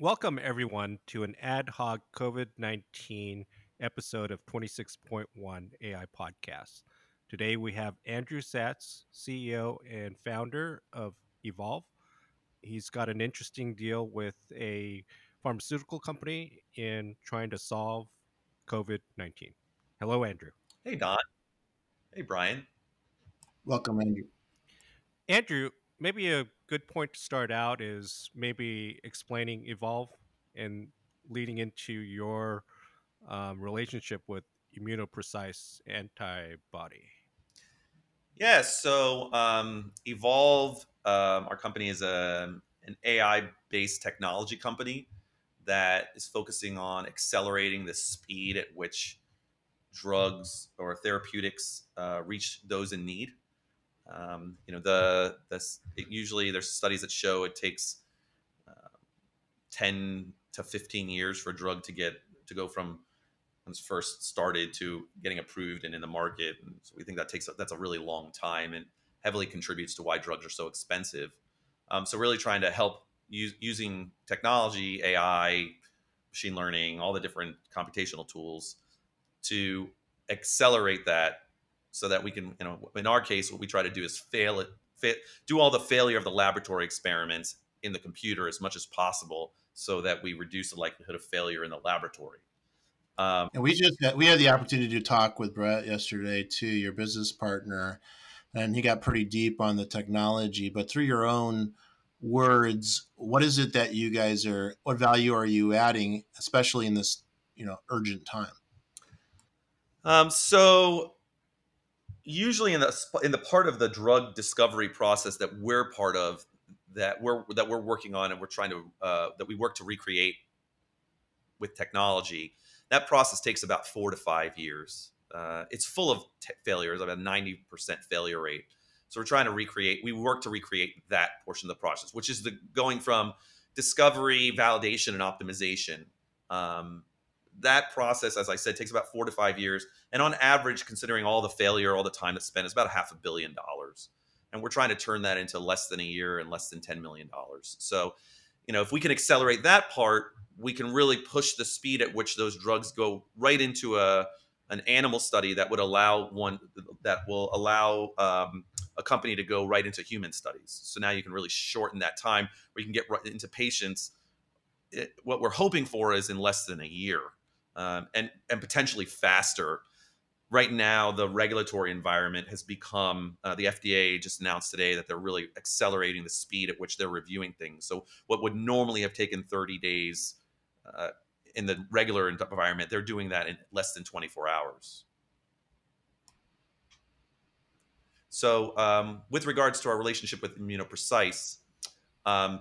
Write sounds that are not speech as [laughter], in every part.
Welcome, everyone, to an ad hoc COVID 19 episode of 26.1 AI Podcast. Today we have Andrew Satz, CEO and founder of Evolve. He's got an interesting deal with a pharmaceutical company in trying to solve COVID 19. Hello, Andrew. Hey, Don. Hey, Brian. Welcome, Andrew. Andrew, maybe a good point to start out is maybe explaining Evolve and leading into your um, relationship with immunoprecise antibody. Yeah, so um, Evolve, um, our company is a, an AI based technology company that is focusing on accelerating the speed at which drugs or therapeutics uh, reach those in need. Um, you know, the, the usually there's studies that show it takes uh, 10 to 15 years for a drug to get to go from when it's first started to getting approved and in the market. And so we think that takes that's a really long time and heavily contributes to why drugs are so expensive. Um, so really trying to help use, using technology, AI, machine learning, all the different computational tools to accelerate that so that we can, you know, in our case, what we try to do is fail it, fa- do all the failure of the laboratory experiments in the computer as much as possible so that we reduce the likelihood of failure in the laboratory. Um, and we just we had the opportunity to talk with Brett yesterday too, your business partner, and he got pretty deep on the technology. But through your own words, what is it that you guys are? What value are you adding, especially in this you know urgent time? Um, so usually in the in the part of the drug discovery process that we're part of that we're that we're working on and we're trying to uh, that we work to recreate with technology that process takes about four to five years. Uh, it's full of t- failures about 90% failure rate. So we're trying to recreate we work to recreate that portion of the process which is the going from discovery validation and optimization. Um, that process, as I said, takes about four to five years. And on average, considering all the failure, all the time that's spent, is about a half a billion dollars. And we're trying to turn that into less than a year and less than $10 million. So, you know, if we can accelerate that part, we can really push the speed at which those drugs go right into a an animal study that would allow one that will allow um, a company to go right into human studies. So now you can really shorten that time where you can get right into patients. It, what we're hoping for is in less than a year um, and and potentially faster. Right now, the regulatory environment has become uh, the FDA just announced today that they're really accelerating the speed at which they're reviewing things. So, what would normally have taken 30 days uh, in the regular environment, they're doing that in less than 24 hours. So, um, with regards to our relationship with ImmunoPrecise, um,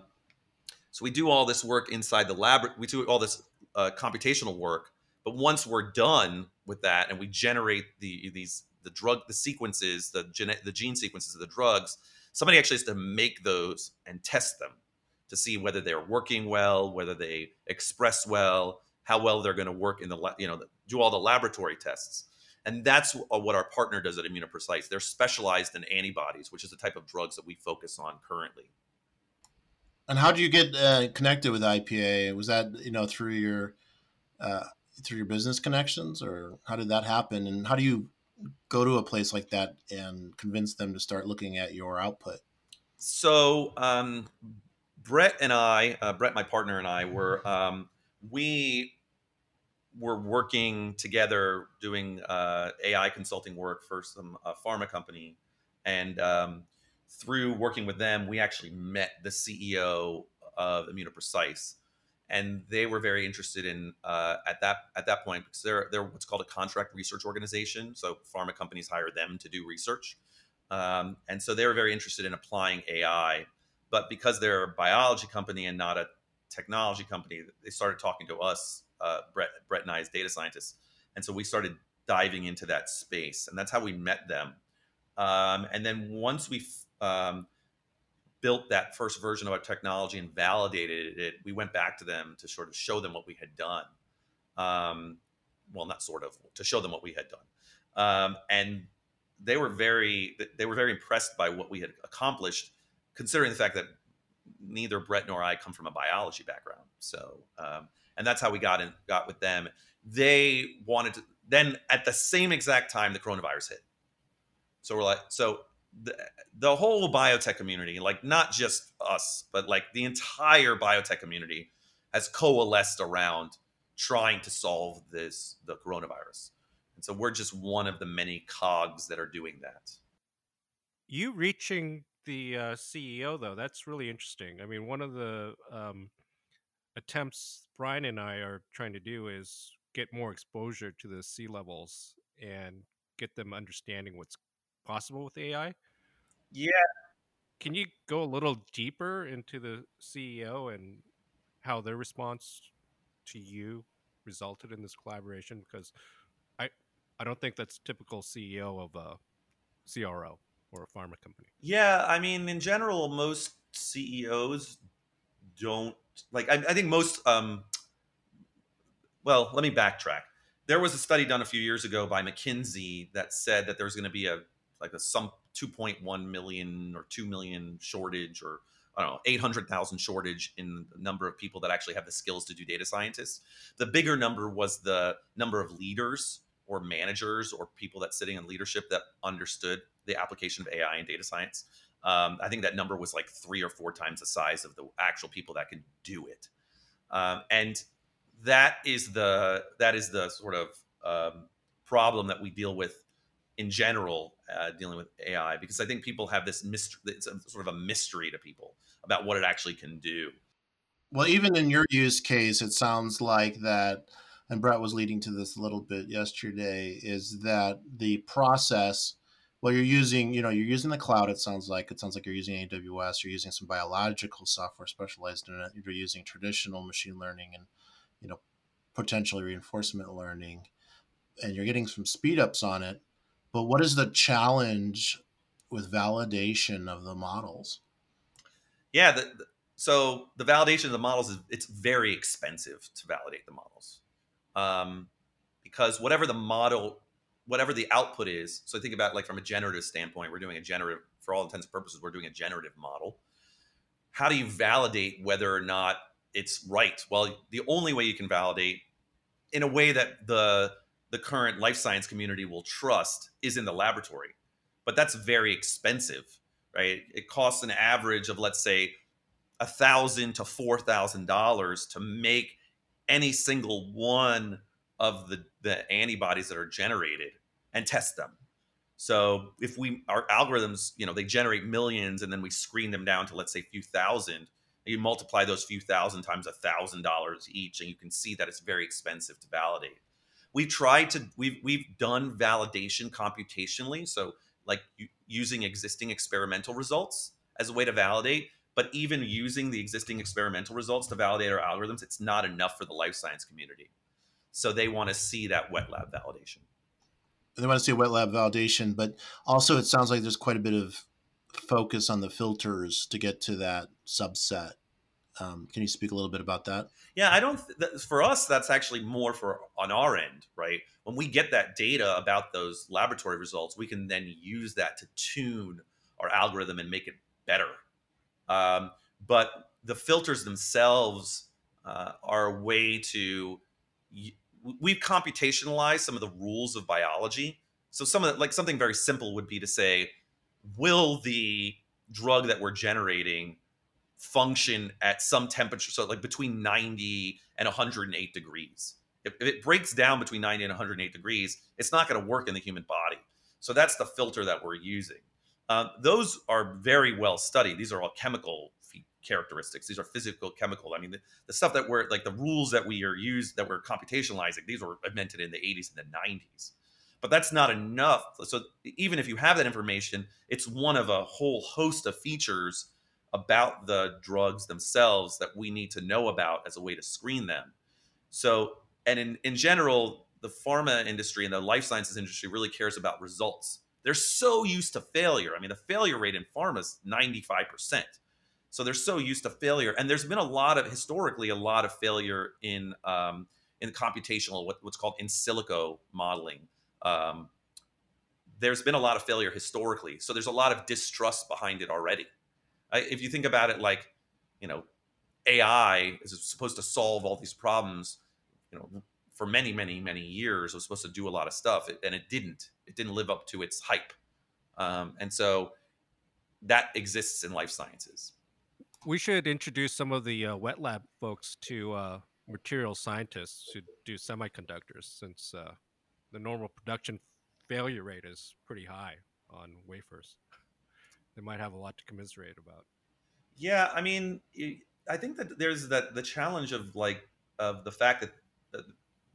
so we do all this work inside the lab. We do all this uh, computational work but once we're done with that and we generate the these the drug the sequences, the gene the gene sequences of the drugs, somebody actually has to make those and test them to see whether they're working well, whether they express well, how well they're going to work in the you know do all the laboratory tests. And that's what our partner does at ImmunoPrecise. They're specialized in antibodies, which is the type of drugs that we focus on currently. And how do you get uh, connected with IPA? Was that you know through your uh, through your business connections, or how did that happen? And how do you go to a place like that and convince them to start looking at your output? So, um, Brett and I, uh, Brett, my partner, and I were um, we were working together doing uh, AI consulting work for some uh, pharma company, and um, through working with them, we actually met the CEO of ImmunoPrecise and they were very interested in uh, at that at that point because they're they're what's called a contract research organization. So pharma companies hire them to do research, um, and so they were very interested in applying AI. But because they're a biology company and not a technology company, they started talking to us, uh, Brett Brett and I as data scientists, and so we started diving into that space, and that's how we met them. Um, and then once we um, built that first version of our technology and validated it, we went back to them to sort of show them what we had done. Um, well, not sort of to show them what we had done, um, and they were very they were very impressed by what we had accomplished, considering the fact that neither Brett nor I come from a biology background, so um, and that's how we got in got with them. They wanted to then at the same exact time the coronavirus hit. So we're like, so the, the whole biotech community, like not just us, but like the entire biotech community has coalesced around trying to solve this the coronavirus. And so we're just one of the many cogs that are doing that. You reaching the uh, CEO though, that's really interesting. I mean, one of the um, attempts Brian and I are trying to do is get more exposure to the C levels and get them understanding what's possible with AI. Yeah. Can you go a little deeper into the CEO and how their response to you resulted in this collaboration? Because I I don't think that's typical CEO of a CRO or a pharma company. Yeah, I mean, in general, most CEOs don't like. I, I think most. Um, well, let me backtrack. There was a study done a few years ago by McKinsey that said that there was going to be a like a some 2.1 million or 2 million shortage or I don't know, 800,000 shortage in the number of people that actually have the skills to do data scientists. The bigger number was the number of leaders or managers or people that sitting in leadership that understood the application of AI and data science. Um, I think that number was like three or four times the size of the actual people that can do it. Um, and that is the that is the sort of um, problem that we deal with in general uh, dealing with AI because I think people have this mystery. It's a, sort of a mystery to people about what it actually can do. Well, even in your use case, it sounds like that, and Brett was leading to this a little bit yesterday, is that the process. Well, you're using, you know, you're using the cloud. It sounds like it sounds like you're using AWS. You're using some biological software specialized in it. You're using traditional machine learning and, you know, potentially reinforcement learning, and you're getting some speed ups on it but what is the challenge with validation of the models? Yeah, the, the, so the validation of the models is it's very expensive to validate the models, um, because whatever the model, whatever the output is. So think about like from a generative standpoint, we're doing a generative for all intents and purposes, we're doing a generative model. How do you validate whether or not it's right? Well, the only way you can validate in a way that the the current life science community will trust is in the laboratory. But that's very expensive, right? It costs an average of let's say a thousand to four thousand dollars to make any single one of the, the antibodies that are generated and test them. So if we our algorithms, you know, they generate millions and then we screen them down to let's say a few thousand, you multiply those few thousand times a thousand dollars each, and you can see that it's very expensive to validate we tried to we've we've done validation computationally so like using existing experimental results as a way to validate but even using the existing experimental results to validate our algorithms it's not enough for the life science community. So they want to see that wet lab validation. They want to see wet lab validation but also it sounds like there's quite a bit of focus on the filters to get to that subset um, can you speak a little bit about that? Yeah, I don't. Th- for us, that's actually more for on our end, right? When we get that data about those laboratory results, we can then use that to tune our algorithm and make it better. Um, but the filters themselves uh, are a way to we've computationalized some of the rules of biology. So some of the, like something very simple would be to say, will the drug that we're generating function at some temperature, so like between 90 and 108 degrees. If, if it breaks down between 90 and 108 degrees, it's not going to work in the human body. So that's the filter that we're using. Uh, those are very well studied. These are all chemical characteristics. These are physical, chemical. I mean, the, the, stuff that we're like the rules that we are used that we're computationalizing. These were invented in the 80s and the 90s. But that's not enough. So even if you have that information, it's one of a whole host of features about the drugs themselves that we need to know about as a way to screen them. So, and in, in general, the pharma industry and the life sciences industry really cares about results. They're so used to failure. I mean, the failure rate in pharma is 95%. So they're so used to failure. And there's been a lot of, historically, a lot of failure in, um, in computational, what, what's called in silico modeling. Um, there's been a lot of failure historically. So there's a lot of distrust behind it already if you think about it, like you know AI is supposed to solve all these problems, you know, for many, many, many years. It was supposed to do a lot of stuff, and it didn't. It didn't live up to its hype, um, and so that exists in life sciences. We should introduce some of the uh, wet lab folks to uh, material scientists who do semiconductors, since uh, the normal production failure rate is pretty high on wafers. They might have a lot to commiserate about. Yeah, I mean, I think that there's that the challenge of like of the fact that,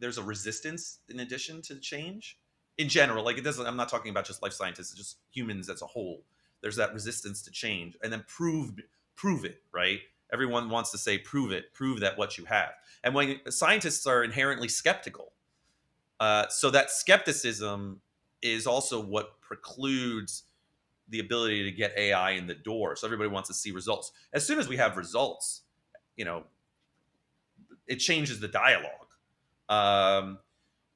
there's a resistance in addition to change in general. Like it doesn't. I'm not talking about just life scientists, just humans as a whole. There's that resistance to change, and then prove prove it. Right? Everyone wants to say prove it, prove that what you have. And when scientists are inherently skeptical, uh, so that skepticism is also what precludes the ability to get AI in the door. So everybody wants to see results. As soon as we have results, you know, it changes the dialogue. Um,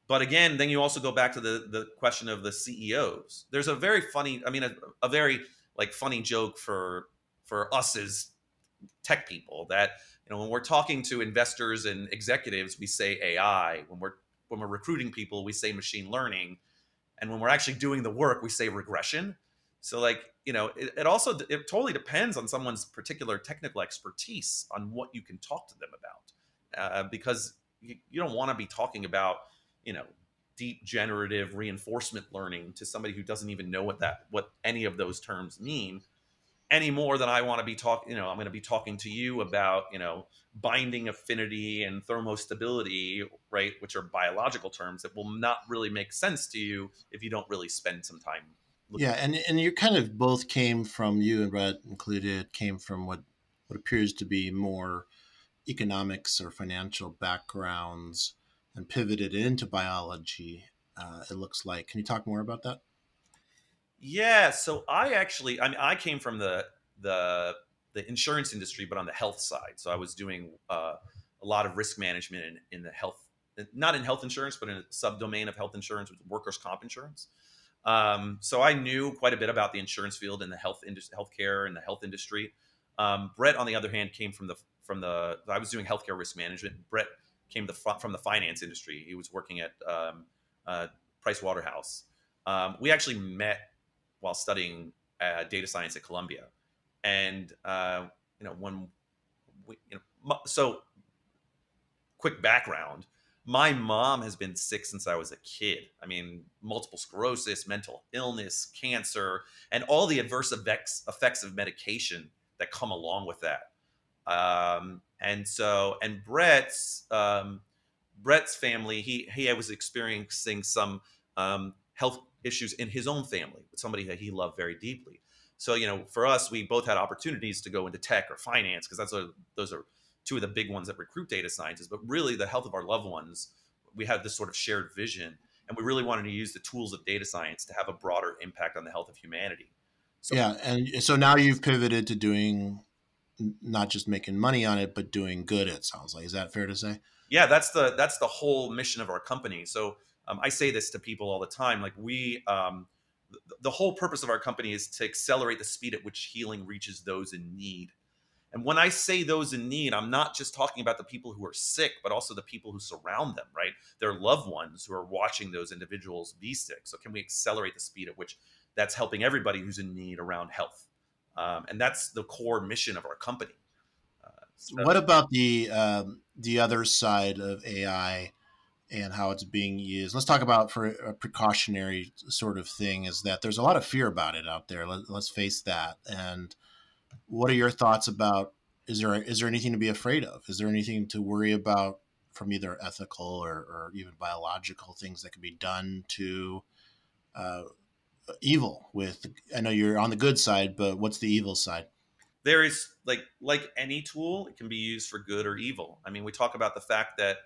but again, then you also go back to the the question of the CEOs. There's a very funny, I mean, a, a very like funny joke for for us as tech people that you know when we're talking to investors and executives, we say AI. When we're when we're recruiting people, we say machine learning, and when we're actually doing the work, we say regression so like, you know, it, it also it totally depends on someone's particular technical expertise on what you can talk to them about. Uh, because you, you don't want to be talking about, you know, deep generative reinforcement learning to somebody who doesn't even know what that what any of those terms mean any more than I want to be talking, you know, I'm going to be talking to you about, you know, binding affinity and thermostability, right, which are biological terms that will not really make sense to you if you don't really spend some time yeah, and and you kind of both came from you and Brett included came from what what appears to be more economics or financial backgrounds and pivoted into biology. Uh, it looks like. Can you talk more about that? Yeah, so I actually, I mean, I came from the the the insurance industry, but on the health side. So I was doing uh, a lot of risk management in, in the health, not in health insurance, but in a subdomain of health insurance, which is workers' comp insurance. Um, so I knew quite a bit about the insurance field and the health industry, healthcare and the health industry. Um, Brett, on the other hand, came from the from the I was doing healthcare risk management. Brett came the, from the finance industry. He was working at um, uh, Price Waterhouse. Um, we actually met while studying uh, data science at Columbia, and uh, you know when we, you know so quick background my mom has been sick since I was a kid. I mean, multiple sclerosis, mental illness, cancer, and all the adverse effects effects of medication that come along with that. Um, and so, and Brett's um, Brett's family, he he was experiencing some um, health issues in his own family with somebody that he loved very deeply. So, you know, for us, we both had opportunities to go into tech or finance because that's a, those are two of the big ones that recruit data scientists, but really the health of our loved ones, we had this sort of shared vision. And we really wanted to use the tools of data science to have a broader impact on the health of humanity. So, yeah. And so now you've pivoted to doing not just making money on it, but doing good, it sounds like. Is that fair to say? Yeah, that's the that's the whole mission of our company. So um, I say this to people all the time. Like we, um, the whole purpose of our company is to accelerate the speed at which healing reaches those in need. And when I say those in need, I'm not just talking about the people who are sick, but also the people who surround them, right? Their loved ones who are watching those individuals be sick. So, can we accelerate the speed at which that's helping everybody who's in need around health? Um, and that's the core mission of our company. Uh, so what about the um, the other side of AI and how it's being used? Let's talk about for a precautionary sort of thing. Is that there's a lot of fear about it out there. Let, let's face that, and what are your thoughts about is there is there anything to be afraid of? Is there anything to worry about from either ethical or, or even biological things that can be done to uh, evil with i know you're on the good side but what's the evil side? There is like like any tool it can be used for good or evil. I mean we talk about the fact that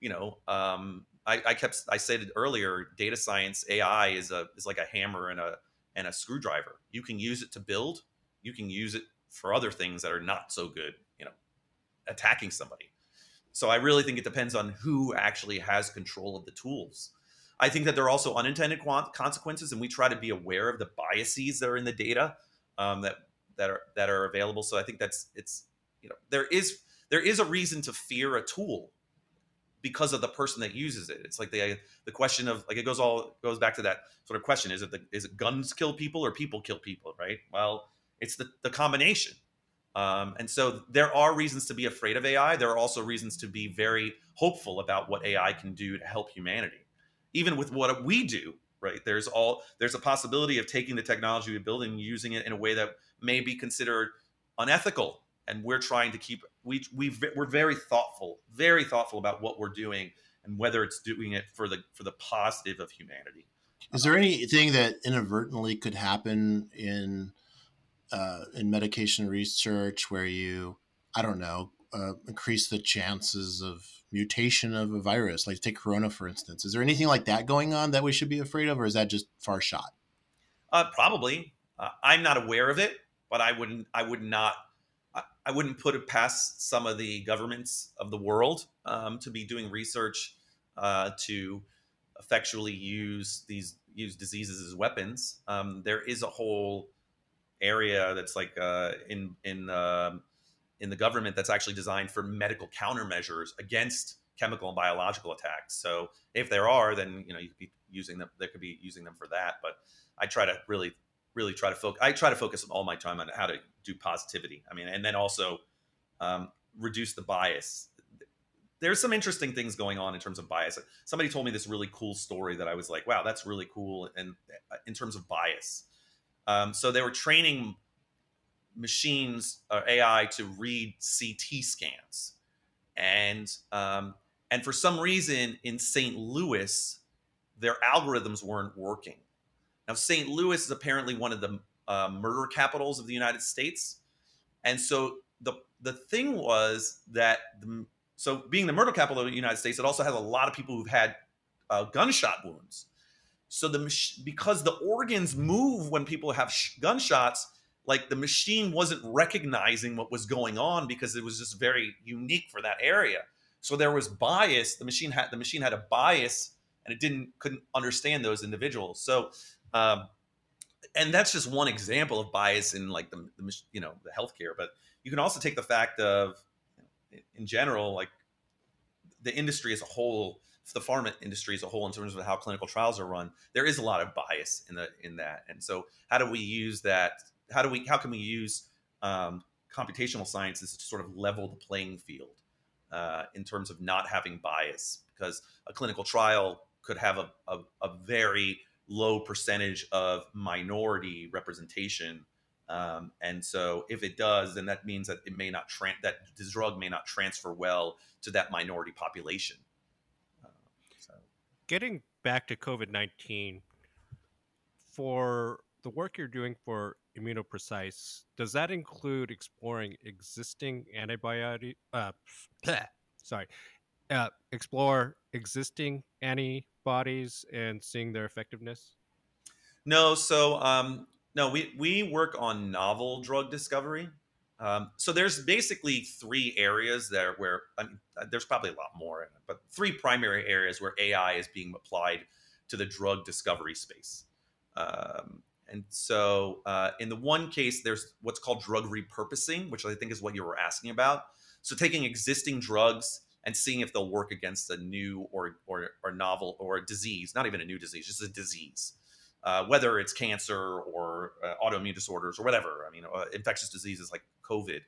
you know um, I, I kept i said it earlier data science ai is a is like a hammer and a and a screwdriver. You can use it to build you can use it for other things that are not so good, you know, attacking somebody. So I really think it depends on who actually has control of the tools. I think that there are also unintended consequences, and we try to be aware of the biases that are in the data um, that that are that are available. So I think that's it's you know there is there is a reason to fear a tool because of the person that uses it. It's like the the question of like it goes all goes back to that sort of question: is it the is it guns kill people or people kill people? Right. Well, it's the the combination. Um, and so there are reasons to be afraid of AI. There are also reasons to be very hopeful about what AI can do to help humanity. Even with what we do, right? There's all there's a possibility of taking the technology we build and using it in a way that may be considered unethical. And we're trying to keep we we we're very thoughtful, very thoughtful about what we're doing and whether it's doing it for the for the positive of humanity. Is there anything that inadvertently could happen in uh, in medication research where you, I don't know, uh, increase the chances of mutation of a virus, like take corona for instance. Is there anything like that going on that we should be afraid of, or is that just far shot? Uh, probably. Uh, I'm not aware of it, but I wouldn't. I would not. I, I wouldn't put it past some of the governments of the world um, to be doing research uh, to effectually use these use diseases as weapons. Um, there is a whole area that's like uh, in in um, in the government that's actually designed for medical countermeasures against chemical and biological attacks. So if there are, then you know you could be using them. They could be using them for that. But I try to really, really try to focus. I try to focus all my time on how to do positivity. I mean, and then also um, reduce the bias. There's some interesting things going on in terms of bias. Somebody told me this really cool story that I was like, wow, that's really cool. And uh, in terms of bias, um, so they were training machines or uh, AI to read CT scans, and um, and for some reason in St. Louis, their algorithms weren't working. Now, St. Louis is apparently one of the uh, murder capitals of the United States, and so the the thing was that the, so being the murder capital of the United States, it also has a lot of people who've had uh, gunshot wounds. So the because the organs move when people have sh- gunshots, like the machine wasn't recognizing what was going on because it was just very unique for that area. So there was bias. The machine had the machine had a bias, and it didn't couldn't understand those individuals. So, um, and that's just one example of bias in like the, the you know the healthcare. But you can also take the fact of in general, like the industry as a whole the pharma industry as a whole in terms of how clinical trials are run there is a lot of bias in the in that. And so how do we use that? How do we how can we use um, computational sciences to sort of level the playing field uh, in terms of not having bias? Because a clinical trial could have a, a, a very low percentage of minority representation um, and so if it does then that means that it may not tra- that this drug may not transfer well to that minority population getting back to COVID 19, for the work you're doing for ImmunoPrecise, does that include exploring existing antibiotic? Uh, [sniffs] sorry, uh, explore existing antibodies and seeing their effectiveness? No, so um, no, we we work on novel drug discovery. Um, so there's basically three areas there where I mean, uh, there's probably a lot more, but three primary areas where AI is being applied to the drug discovery space. Um, and so uh, in the one case, there's what's called drug repurposing, which I think is what you were asking about. So taking existing drugs and seeing if they'll work against a new or, or, or novel or a disease, not even a new disease, just a disease uh, whether it's cancer or uh, autoimmune disorders or whatever. I mean, uh, infectious diseases like COVID.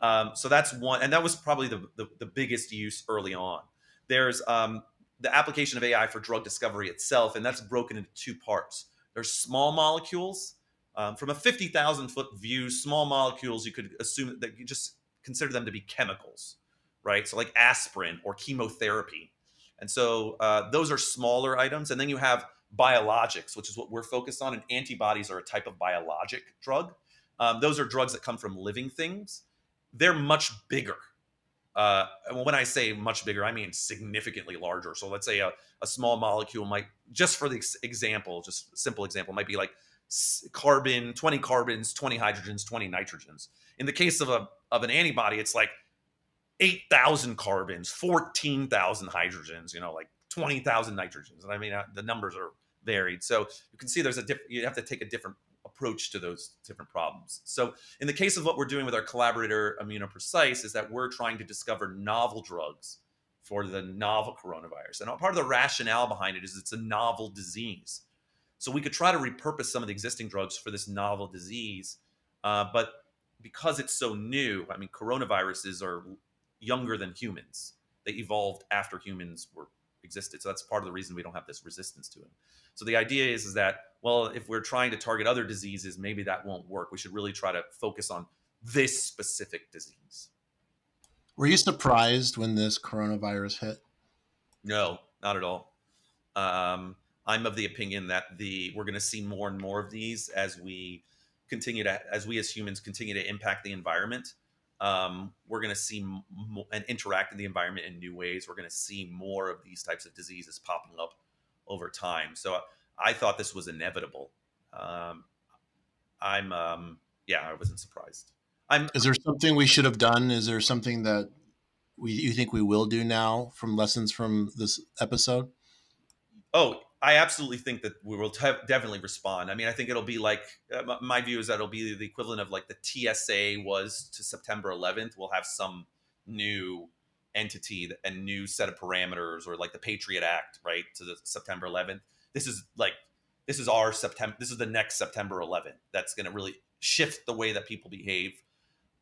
Um, so that's one, and that was probably the, the, the biggest use early on. There's um, the application of AI for drug discovery itself, and that's broken into two parts. There's small molecules. Um, from a 50,000 foot view, small molecules, you could assume that you just consider them to be chemicals, right? So, like aspirin or chemotherapy. And so, uh, those are smaller items. And then you have biologics, which is what we're focused on, and antibodies are a type of biologic drug. Um, those are drugs that come from living things. They're much bigger. Uh, when I say much bigger, I mean significantly larger. So let's say a, a small molecule might, just for the example, just simple example, might be like carbon, 20 carbons, 20 hydrogens, 20 nitrogens. In the case of a of an antibody, it's like 8,000 carbons, 14,000 hydrogens, you know, like 20,000 nitrogens. And I mean, uh, the numbers are varied. So you can see there's a different, you have to take a different approach to those different problems. So, in the case of what we're doing with our collaborator ImmunoPrecise, is that we're trying to discover novel drugs for the novel coronavirus. And part of the rationale behind it is it's a novel disease. So we could try to repurpose some of the existing drugs for this novel disease, uh, but because it's so new, I mean, coronaviruses are younger than humans. They evolved after humans were existed. So that's part of the reason we don't have this resistance to them. So the idea is, is that, well, if we're trying to target other diseases, maybe that won't work. We should really try to focus on this specific disease. Were you surprised when this coronavirus hit? No, not at all. Um, I'm of the opinion that the we're going to see more and more of these as we continue to as we as humans continue to impact the environment. Um, we're going to see m- and interact in the environment in new ways. We're going to see more of these types of diseases popping up over time. So I thought this was inevitable. Um, I'm um, yeah, I wasn't surprised. I'm, Is there something we should have done? Is there something that we you think we will do now from lessons from this episode? Oh, I absolutely think that we will te- definitely respond. I mean, I think it'll be like uh, my view is that it'll be the equivalent of like the TSA was to September 11th. We'll have some new entity and new set of parameters, or like the Patriot Act, right, to the September 11th. This is like this is our September. This is the next September 11th. That's going to really shift the way that people behave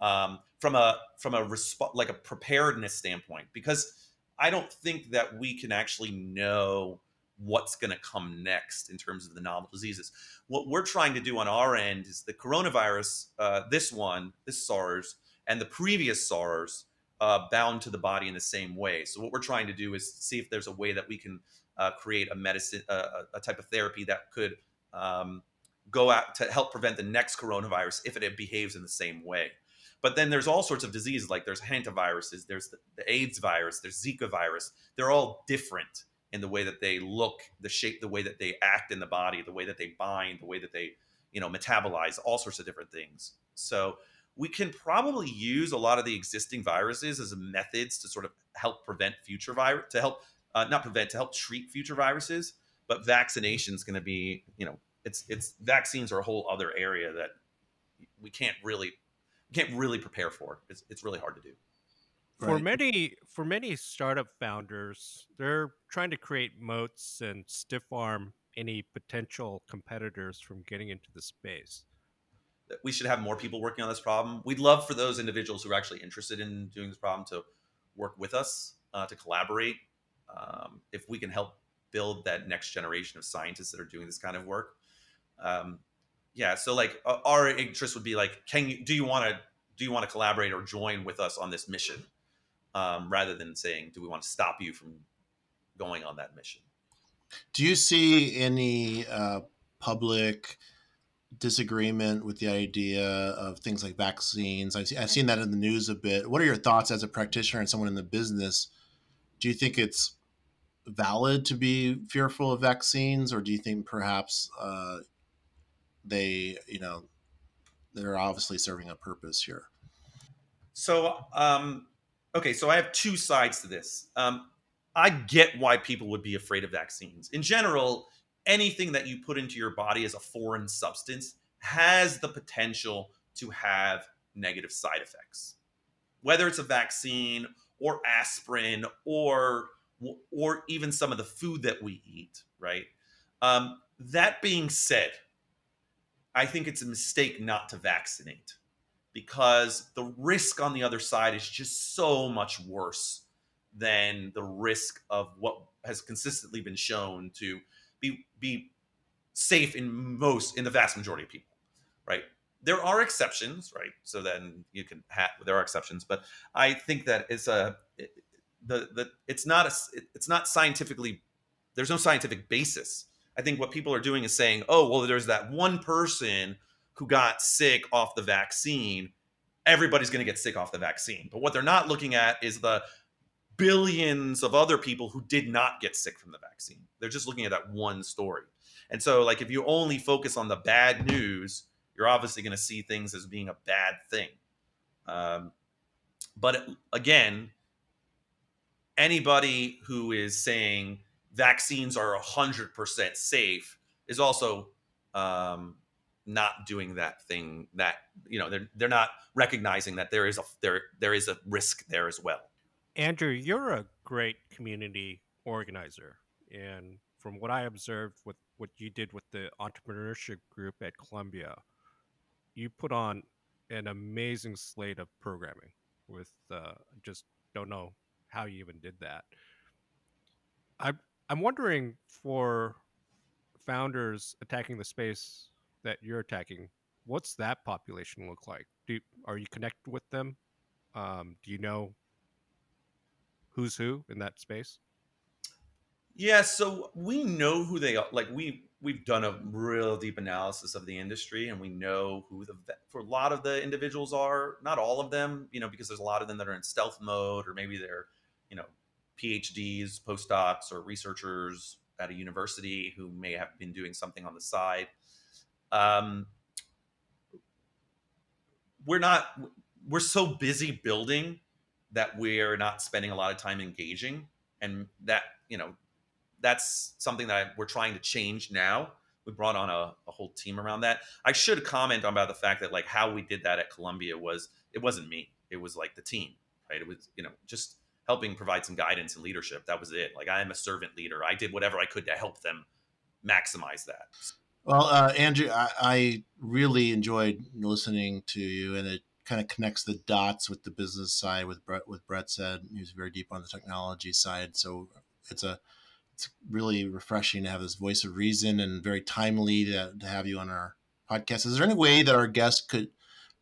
um, from a from a resp- like a preparedness standpoint because I don't think that we can actually know what's going to come next in terms of the novel diseases. What we're trying to do on our end is the coronavirus, uh, this one, this SARS, and the previous SARS uh, bound to the body in the same way. So what we're trying to do is see if there's a way that we can uh, create a medicine, a type of therapy that could um, go out to help prevent the next coronavirus if it behaves in the same way. But then there's all sorts of diseases, like there's hantaviruses, there's the, the AIDS virus, there's Zika virus. They're all different in the way that they look, the shape, the way that they act in the body, the way that they bind, the way that they, you know, metabolize, all sorts of different things. So we can probably use a lot of the existing viruses as methods to sort of help prevent future virus, to help uh, not prevent, to help treat future viruses. But vaccination is going to be, you know, it's it's vaccines are a whole other area that we can't really can't really prepare for. It's it's really hard to do. For right. many for many startup founders, they're trying to create moats and stiff arm any potential competitors from getting into the space. We should have more people working on this problem. We'd love for those individuals who are actually interested in doing this problem to work with us, uh, to collaborate. Um, if we can help build that next generation of scientists that are doing this kind of work, um, yeah so like uh, our interest would be like can you do you want to do you want to collaborate or join with us on this mission um, rather than saying do we want to stop you from going on that mission? Do you see any uh, public disagreement with the idea of things like vaccines? I've, I've seen that in the news a bit. What are your thoughts as a practitioner and someone in the business? Do you think it's valid to be fearful of vaccines or do you think perhaps uh, they you know they're obviously serving a purpose here? So um okay so i have two sides to this. Um i get why people would be afraid of vaccines. In general anything that you put into your body as a foreign substance has the potential to have negative side effects. Whether it's a vaccine or aspirin or or even some of the food that we eat right? Um, that being said I think it's a mistake not to vaccinate because the risk on the other side is just so much worse than the risk of what has consistently been shown to be be safe in most in the vast majority of people right? There are exceptions right? So then you can have there are exceptions but i think that it's a the the it's not a it's not scientifically there's no scientific basis. I think what people are doing is saying, oh, well, there's that one person who got sick off the vaccine. Everybody's going to get sick off the vaccine. But what they're not looking at is the billions of other people who did not get sick from the vaccine. They're just looking at that one story. And so, like, if you only focus on the bad news, you're obviously going to see things as being a bad thing. Um, but again, anybody who is saying vaccines are 100% safe is also um, not doing that thing that you know they're they're not recognizing that there is a there there is a risk there as well. Andrew you're a great community organizer. And from what i observed with what you did with the entrepreneurship group at columbia you put on an amazing slate of programming with uh, just don't know how you even did that. I'm i'm wondering for founders attacking the space that you're attacking, what's that population look like? Do are you connected with them? Um, do you know who's who in that space? Yeah, so we know who they are. Like we we've done a real deep analysis of the industry, and we know who the for a lot of the individuals are. Not all of them, you know, because there's a lot of them that are in stealth mode, or maybe they're you know PhDs, postdocs, or researchers at a university who may have been doing something on the side. Um, we're not we're so busy building that we're not spending a lot of time engaging and that you know that's something that I, we're trying to change now we brought on a, a, whole team around that i should comment on about the fact that like how we did that at columbia was it wasn't me it was like the team right it was you know just helping provide some guidance and leadership. That was it. Like I am a servant leader. I did whatever I could to help them maximize that. Well, uh, Andrew, I, I really enjoyed listening to you, and it kind of connects the dots with the business side. With Brett, with Brett said, he was very deep on the technology side. So it's a it's really refreshing to have this voice of reason and very timely to, to have you on our podcast. Is there any way that our guests could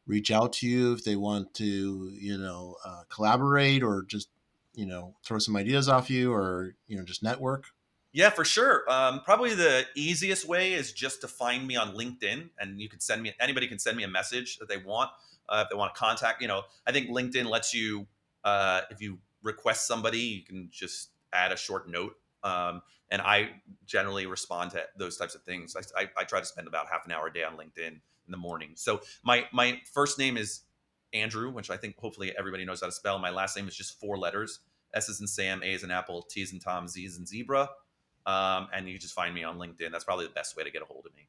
reach out to you if they want to, you know, uh, collaborate or just you know throw some ideas off you or you know just network yeah for sure um, probably the easiest way is just to find me on linkedin and you can send me anybody can send me a message that they want uh, if they want to contact you know i think linkedin lets you uh, if you request somebody you can just add a short note um, and i generally respond to those types of things I, I, I try to spend about half an hour a day on linkedin in the morning so my my first name is Andrew, which I think hopefully everybody knows how to spell. My last name is just four letters: S is in Sam, A is in Apple, T is in Tom, Z is in Zebra. Um, and you just find me on LinkedIn. That's probably the best way to get a hold of me.